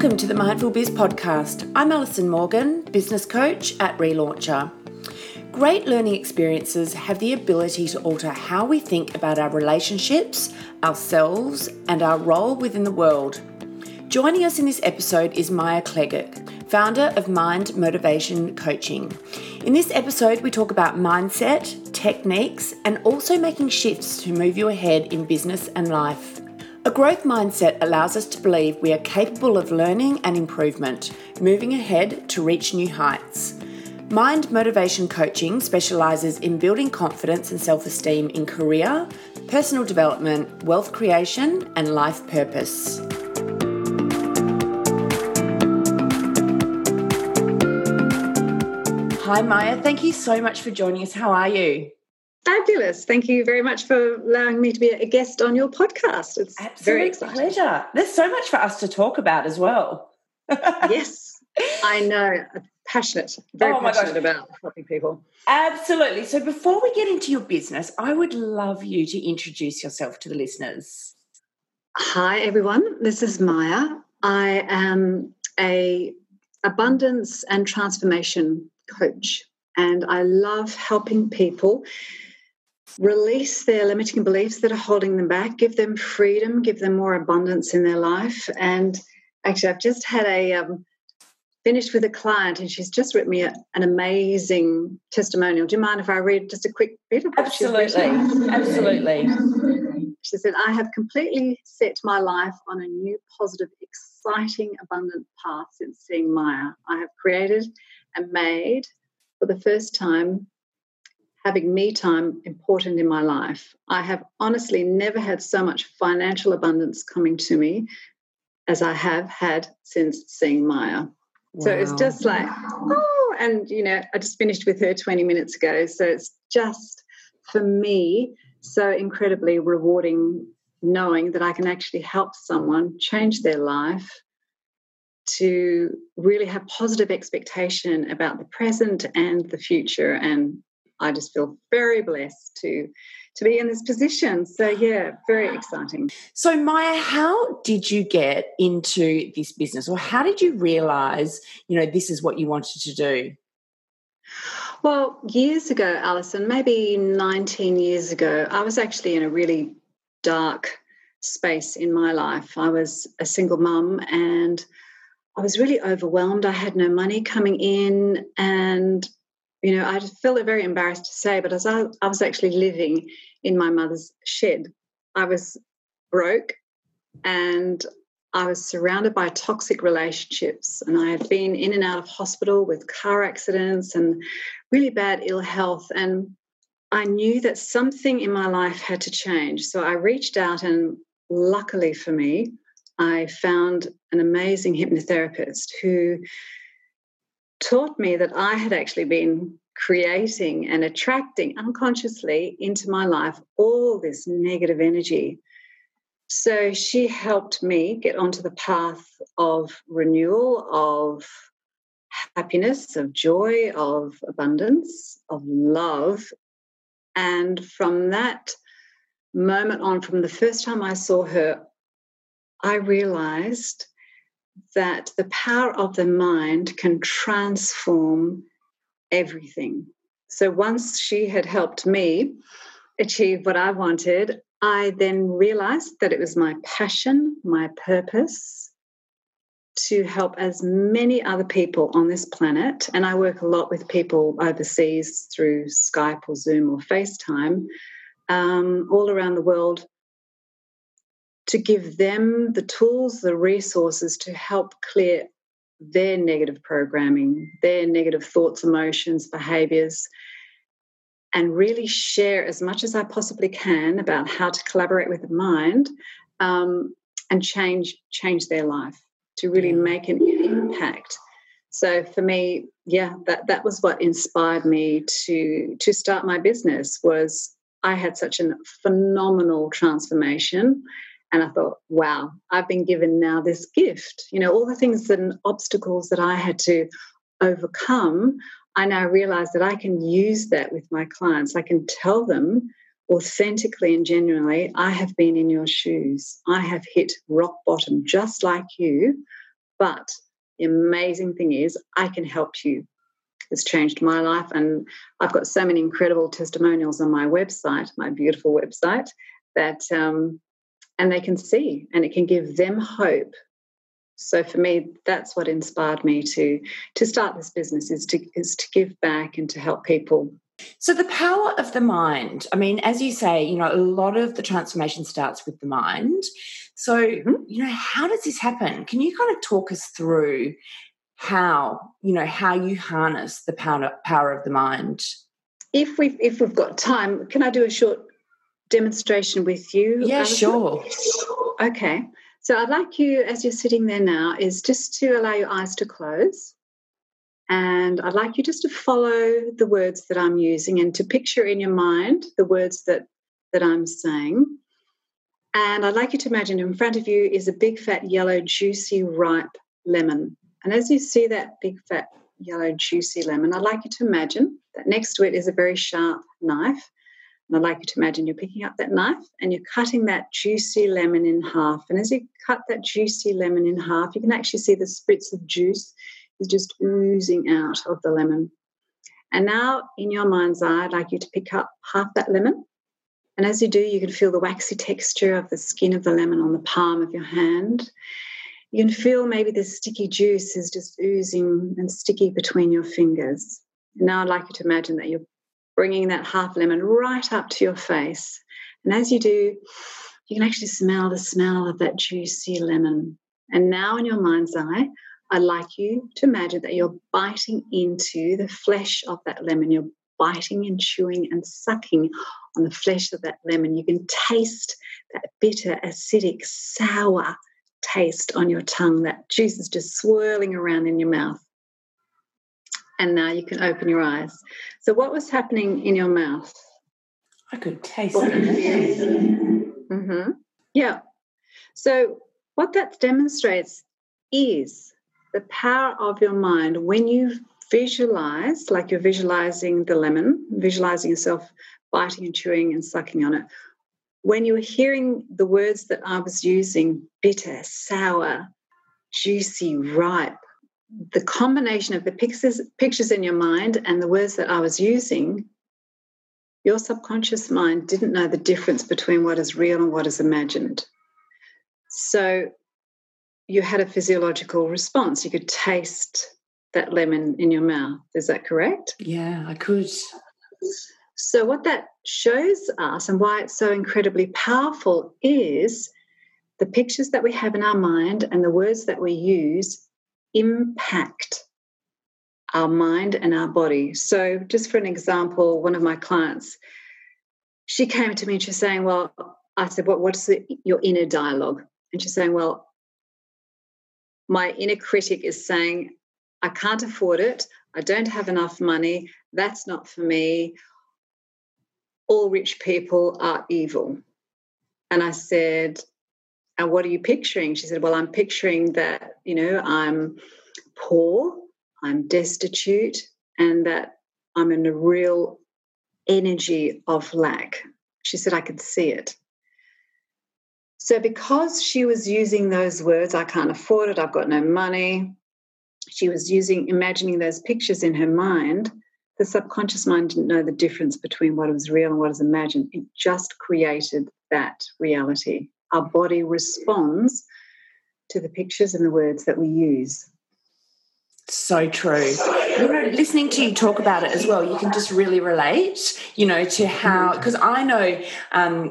Welcome to the Mindful Biz podcast. I'm Alison Morgan, business coach at Relauncher. Great learning experiences have the ability to alter how we think about our relationships, ourselves, and our role within the world. Joining us in this episode is Maya Klegert, founder of Mind Motivation Coaching. In this episode, we talk about mindset, techniques, and also making shifts to move you ahead in business and life. A growth mindset allows us to believe we are capable of learning and improvement, moving ahead to reach new heights. Mind Motivation Coaching specialises in building confidence and self esteem in career, personal development, wealth creation, and life purpose. Hi, Maya. Thank you so much for joining us. How are you? Fabulous. Thank you very much for allowing me to be a guest on your podcast. It's Absolute very exciting. pleasure. There's so much for us to talk about as well. yes, I know. Passionate, very Oh passionate gosh. about helping people. Absolutely. So before we get into your business, I would love you to introduce yourself to the listeners. Hi, everyone. This is Maya. I am a abundance and transformation coach, and I love helping people release their limiting beliefs that are holding them back, give them freedom, give them more abundance in their life. And actually, I've just had a um, finished with a client, and she's just written me a, an amazing testimonial. Do you mind if I read just a quick bit of what she's Absolutely. written? Absolutely. She said, I have completely set my life on a new, positive, exciting, abundant path since seeing Maya. I have created and made for the first time having me time important in my life. I have honestly never had so much financial abundance coming to me as I have had since seeing Maya. So it's just like, oh, and you know, I just finished with her 20 minutes ago. So it's just for me so incredibly rewarding knowing that I can actually help someone change their life to really have positive expectation about the present and the future. And I just feel very blessed to to be in this position. So yeah, very exciting. So, Maya, how did you get into this business, or how did you realize, you know, this is what you wanted to do? Well, years ago, Alison, maybe 19 years ago, I was actually in a really dark space in my life. I was a single mum and I was really overwhelmed. I had no money coming in. And, you know, I feel very embarrassed to say, but as I, I was actually living in my mother's shed, I was broke and I was surrounded by toxic relationships. And I had been in and out of hospital with car accidents and really bad ill health. And I knew that something in my life had to change. So I reached out, and luckily for me, I found an amazing hypnotherapist who taught me that I had actually been creating and attracting unconsciously into my life all this negative energy. So she helped me get onto the path of renewal, of happiness, of joy, of abundance, of love. And from that moment on, from the first time I saw her, I realized that the power of the mind can transform everything. So once she had helped me achieve what I wanted, I then realized that it was my passion, my purpose to help as many other people on this planet. And I work a lot with people overseas through Skype or Zoom or FaceTime, um, all around the world, to give them the tools, the resources to help clear their negative programming, their negative thoughts, emotions, behaviors, and really share as much as I possibly can about how to collaborate with the mind um, and change change their life to really make an impact. So for me, yeah, that that was what inspired me to to start my business. Was I had such a phenomenal transformation. And I thought, wow, I've been given now this gift. You know, all the things and obstacles that I had to overcome, I now realize that I can use that with my clients. I can tell them authentically and genuinely, I have been in your shoes. I have hit rock bottom just like you, But the amazing thing is, I can help you. It's changed my life. And I've got so many incredible testimonials on my website, my beautiful website, that, um, and they can see and it can give them hope. So for me, that's what inspired me to to start this business is to is to give back and to help people so, the power of the mind, I mean, as you say, you know, a lot of the transformation starts with the mind. So, mm-hmm. you know, how does this happen? Can you kind of talk us through how, you know, how you harness the power, power of the mind? If we've, if we've got time, can I do a short demonstration with you? Yeah, Alison? sure. Okay. So, I'd like you, as you're sitting there now, is just to allow your eyes to close. And I'd like you just to follow the words that I'm using and to picture in your mind the words that, that I'm saying. And I'd like you to imagine in front of you is a big, fat, yellow, juicy, ripe lemon. And as you see that big, fat, yellow, juicy lemon, I'd like you to imagine that next to it is a very sharp knife. And I'd like you to imagine you're picking up that knife and you're cutting that juicy lemon in half. And as you cut that juicy lemon in half, you can actually see the spritz of juice is just oozing out of the lemon. And now, in your mind's eye, I'd like you to pick up half that lemon. And as you do, you can feel the waxy texture of the skin of the lemon on the palm of your hand. You can feel maybe the sticky juice is just oozing and sticky between your fingers. And now, I'd like you to imagine that you're bringing that half lemon right up to your face. And as you do, you can actually smell the smell of that juicy lemon. And now, in your mind's eye, I'd like you to imagine that you're biting into the flesh of that lemon. You're biting and chewing and sucking on the flesh of that lemon. You can taste that bitter, acidic, sour taste on your tongue. That juice is just swirling around in your mouth. And now you can open your eyes. So, what was happening in your mouth? I could taste it. Mm-hmm. Yeah. So, what that demonstrates is the power of your mind when you visualize, like you're visualizing the lemon, visualizing yourself biting and chewing and sucking on it. When you were hearing the words that I was using bitter, sour, juicy, ripe the combination of the pictures, pictures in your mind and the words that I was using, your subconscious mind didn't know the difference between what is real and what is imagined. So you had a physiological response. You could taste that lemon in your mouth. Is that correct? Yeah, I could. So, what that shows us and why it's so incredibly powerful is the pictures that we have in our mind and the words that we use impact our mind and our body. So, just for an example, one of my clients, she came to me and she's saying, Well, I said, what, What's the, your inner dialogue? And she's saying, Well, my inner critic is saying, I can't afford it. I don't have enough money. That's not for me. All rich people are evil. And I said, And what are you picturing? She said, Well, I'm picturing that, you know, I'm poor, I'm destitute, and that I'm in a real energy of lack. She said, I could see it. So, because she was using those words, I can't afford it, I've got no money, she was using, imagining those pictures in her mind, the subconscious mind didn't know the difference between what was real and what is imagined. It just created that reality. Our body responds to the pictures and the words that we use. So true. You know, listening to you talk about it as well, you can just really relate, you know, to how, because mm. I know,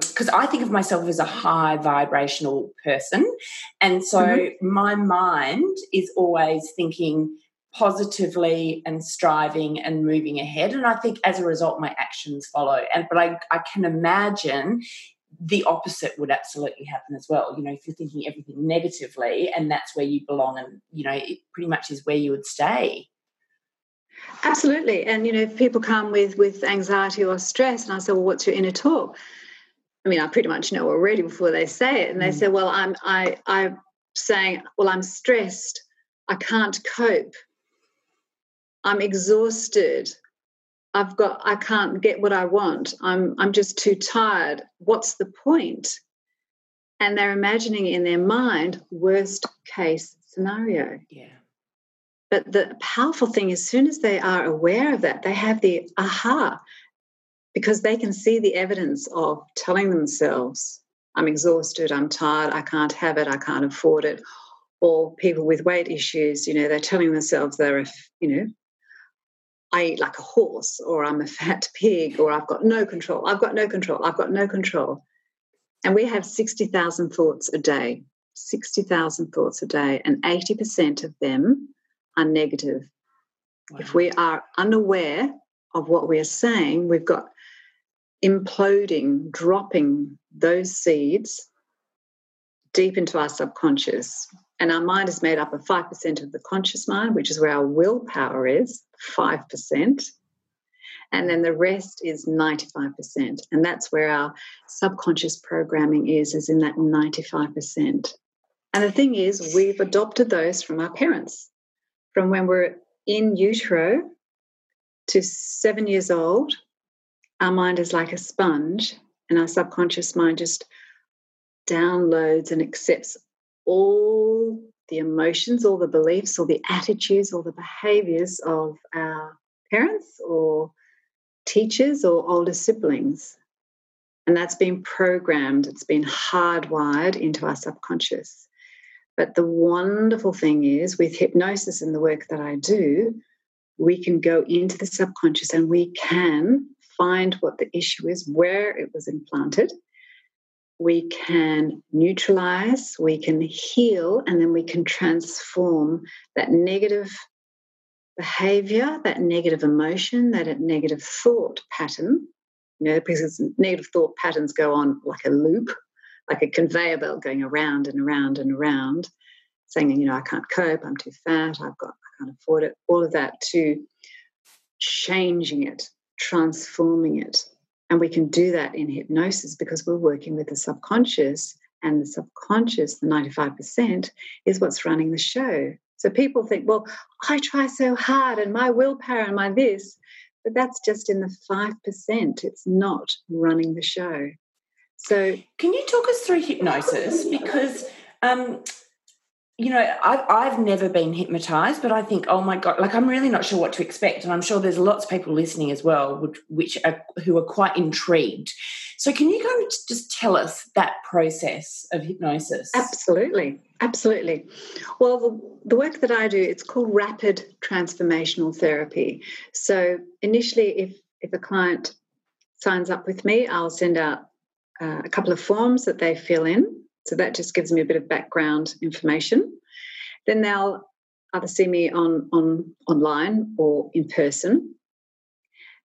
because um, I think of myself as a high vibrational person. And so mm-hmm. my mind is always thinking positively and striving and moving ahead. And I think as a result, my actions follow. And, but I, I can imagine the opposite would absolutely happen as well. You know, if you're thinking everything negatively and that's where you belong and, you know, it pretty much is where you would stay. Absolutely. And, you know, if people come with with anxiety or stress and I say, well, what's your inner talk? I mean, I pretty much know already before they say it. And they mm. say, well, I'm I I'm saying, well, I'm stressed. I can't cope. I'm exhausted. I've got I can't get what I want. I'm I'm just too tired. What's the point? And they're imagining in their mind worst case scenario. Yeah. But the powerful thing, as soon as they are aware of that, they have the aha because they can see the evidence of telling themselves, I'm exhausted, I'm tired, I can't have it, I can't afford it. Or people with weight issues, you know, they're telling themselves they're, you know, I eat like a horse, or I'm a fat pig, or I've got no control, I've got no control, I've got no control. And we have 60,000 thoughts a day, 60,000 thoughts a day, and 80% of them are negative. Wow. If we are unaware of what we are saying, we've got imploding, dropping those seeds deep into our subconscious. And our mind is made up of 5% of the conscious mind, which is where our willpower is, 5%. And then the rest is 95%. And that's where our subconscious programming is, is in that 95%. And the thing is, we've adopted those from our parents. From when we're in utero to seven years old, our mind is like a sponge, and our subconscious mind just downloads and accepts all the emotions, all the beliefs, all the attitudes, all the behaviors of our parents or teachers or older siblings. And that's been programmed, it's been hardwired into our subconscious. But the wonderful thing is, with hypnosis and the work that I do, we can go into the subconscious and we can find what the issue is, where it was implanted. We can neutralize, we can heal, and then we can transform that negative behavior, that negative emotion, that negative thought pattern. You know, because negative thought patterns go on like a loop, like a conveyor belt going around and around and around, saying, you know, I can't cope, I'm too fat, I've got, I can't afford it, all of that to changing it transforming it. And we can do that in hypnosis because we're working with the subconscious, and the subconscious, the 95%, is what's running the show. So people think, well, I try so hard and my willpower and my this, but that's just in the 5%. It's not running the show. So, can you talk us through hypnosis? Because um, you know, I've, I've never been hypnotized, but I think, oh my God, like I'm really not sure what to expect. And I'm sure there's lots of people listening as well, which, which are, who are quite intrigued. So, can you kind of just tell us that process of hypnosis? Absolutely. Absolutely. Well, the, the work that I do, it's called rapid transformational therapy. So, initially, if, if a client signs up with me, I'll send out uh, a couple of forms that they fill in so that just gives me a bit of background information. Then they'll either see me on, on online or in person.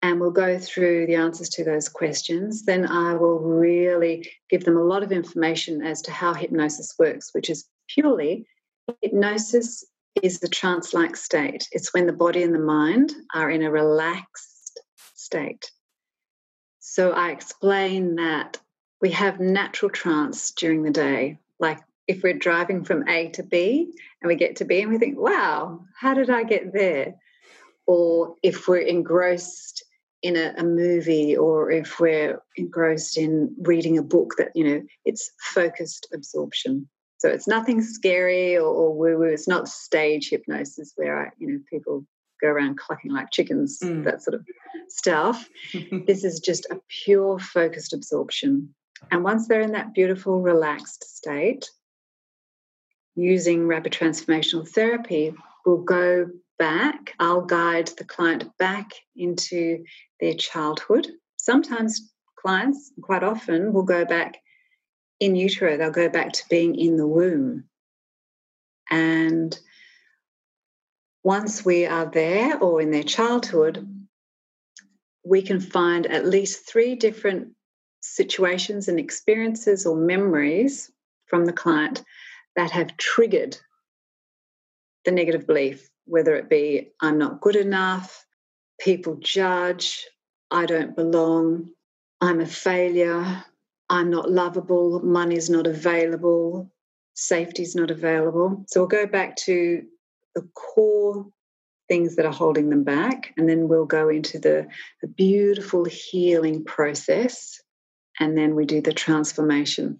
And we'll go through the answers to those questions. Then I will really give them a lot of information as to how hypnosis works, which is purely hypnosis is the trance like state. It's when the body and the mind are in a relaxed state. So I explain that we have natural trance during the day. Like if we're driving from A to B and we get to B and we think, wow, how did I get there? Or if we're engrossed in a, a, movie or if we're engrossed in reading a book that, you know, it's focused absorption. So it's nothing scary or, or woo woo. It's not stage hypnosis where, I, you know, people go around clucking like chickens, mm. that sort of stuff. this is just a pure focused absorption. And once they're in that beautiful, relaxed state, using rapid transformational therapy, we'll go back. I'll guide the client back into their childhood. Sometimes clients, quite often, will go back in utero, they'll go back to being in the womb. And once we are there or in their childhood, we can find at least three different situations and experiences or memories from the client that have triggered the negative belief, whether it be I'm not good enough, people judge, I don't belong, I'm a failure, I'm not lovable, money's not available, safety's not available. So we'll go back to the core things that are holding them back, and then we'll go into the, the beautiful healing process and then we do the transformation.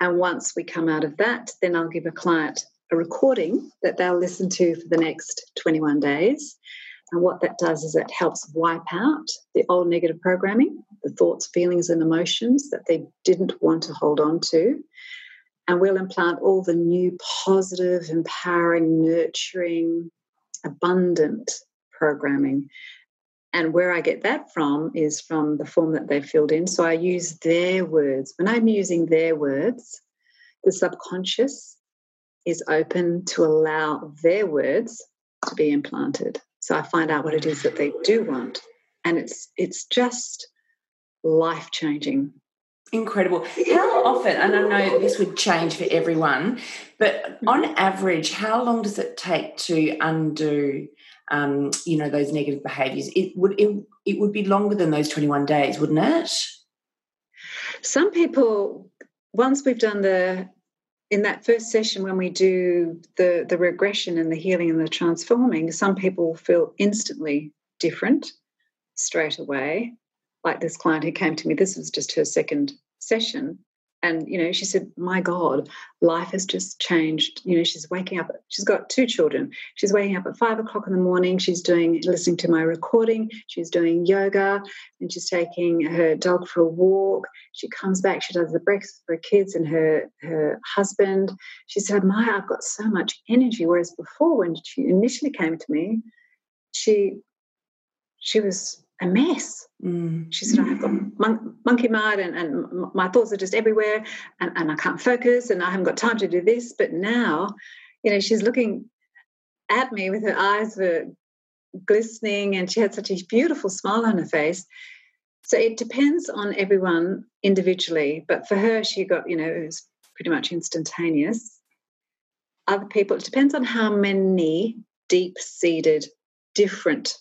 And once we come out of that, then I'll give a client a recording that they'll listen to for the next 21 days. And what that does is it helps wipe out the old negative programming, the thoughts, feelings, and emotions that they didn't want to hold on to. And we'll implant all the new positive, empowering, nurturing, abundant programming. And where I get that from is from the form that they've filled in. So I use their words. When I'm using their words, the subconscious is open to allow their words to be implanted. So I find out what it is that they do want. And it's it's just life changing. Incredible. How often, and I know this would change for everyone, but on average, how long does it take to undo, um, you know, those negative behaviours? It would it, it would be longer than those twenty one days, wouldn't it? Some people, once we've done the in that first session when we do the the regression and the healing and the transforming some people feel instantly different straight away like this client who came to me this was just her second session and you know she said my god life has just changed. You know she's waking up she's got two children. She's waking up at five o'clock in the morning she's doing listening to my recording she's doing yoga and she's taking her dog for a walk. She comes back she does the breakfast for her kids and her her husband. She said my i've got so much energy whereas before when she initially came to me she she was a mess. Mm. She said, I've got mon- monkey mind and, and my thoughts are just everywhere and, and I can't focus and I haven't got time to do this. But now, you know, she's looking at me with her eyes were glistening and she had such a beautiful smile on her face. So it depends on everyone individually. But for her, she got, you know, it was pretty much instantaneous. Other people, it depends on how many deep seated different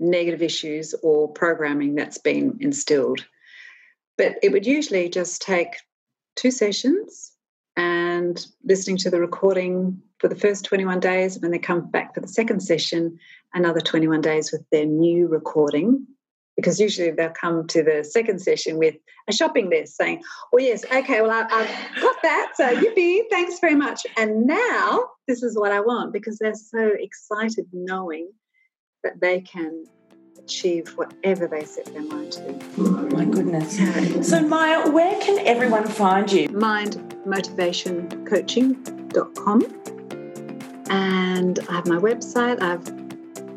negative issues or programming that's been instilled. But it would usually just take two sessions and listening to the recording for the first 21 days. When they come back for the second session, another 21 days with their new recording. Because usually they'll come to the second session with a shopping list saying, Oh, yes, okay, well, I, have got that. So, yippee, thanks very much. And now this is what I want because they're so excited knowing that they can achieve whatever they set their mind to. My goodness. So, Maya, where can everyone find you? Mindmotivationcoaching.com. And I have my website, I have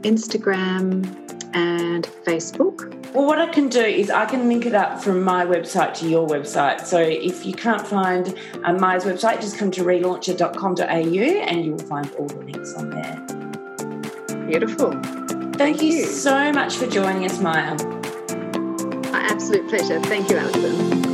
Instagram and Facebook. Well, what I can do is I can link it up from my website to your website. So if you can't find uh, Maya's website, just come to relauncher.com.au and you will find all the links on there. Beautiful. Thank, Thank you, you so much for joining us, Maya. My absolute pleasure. Thank you, Alison.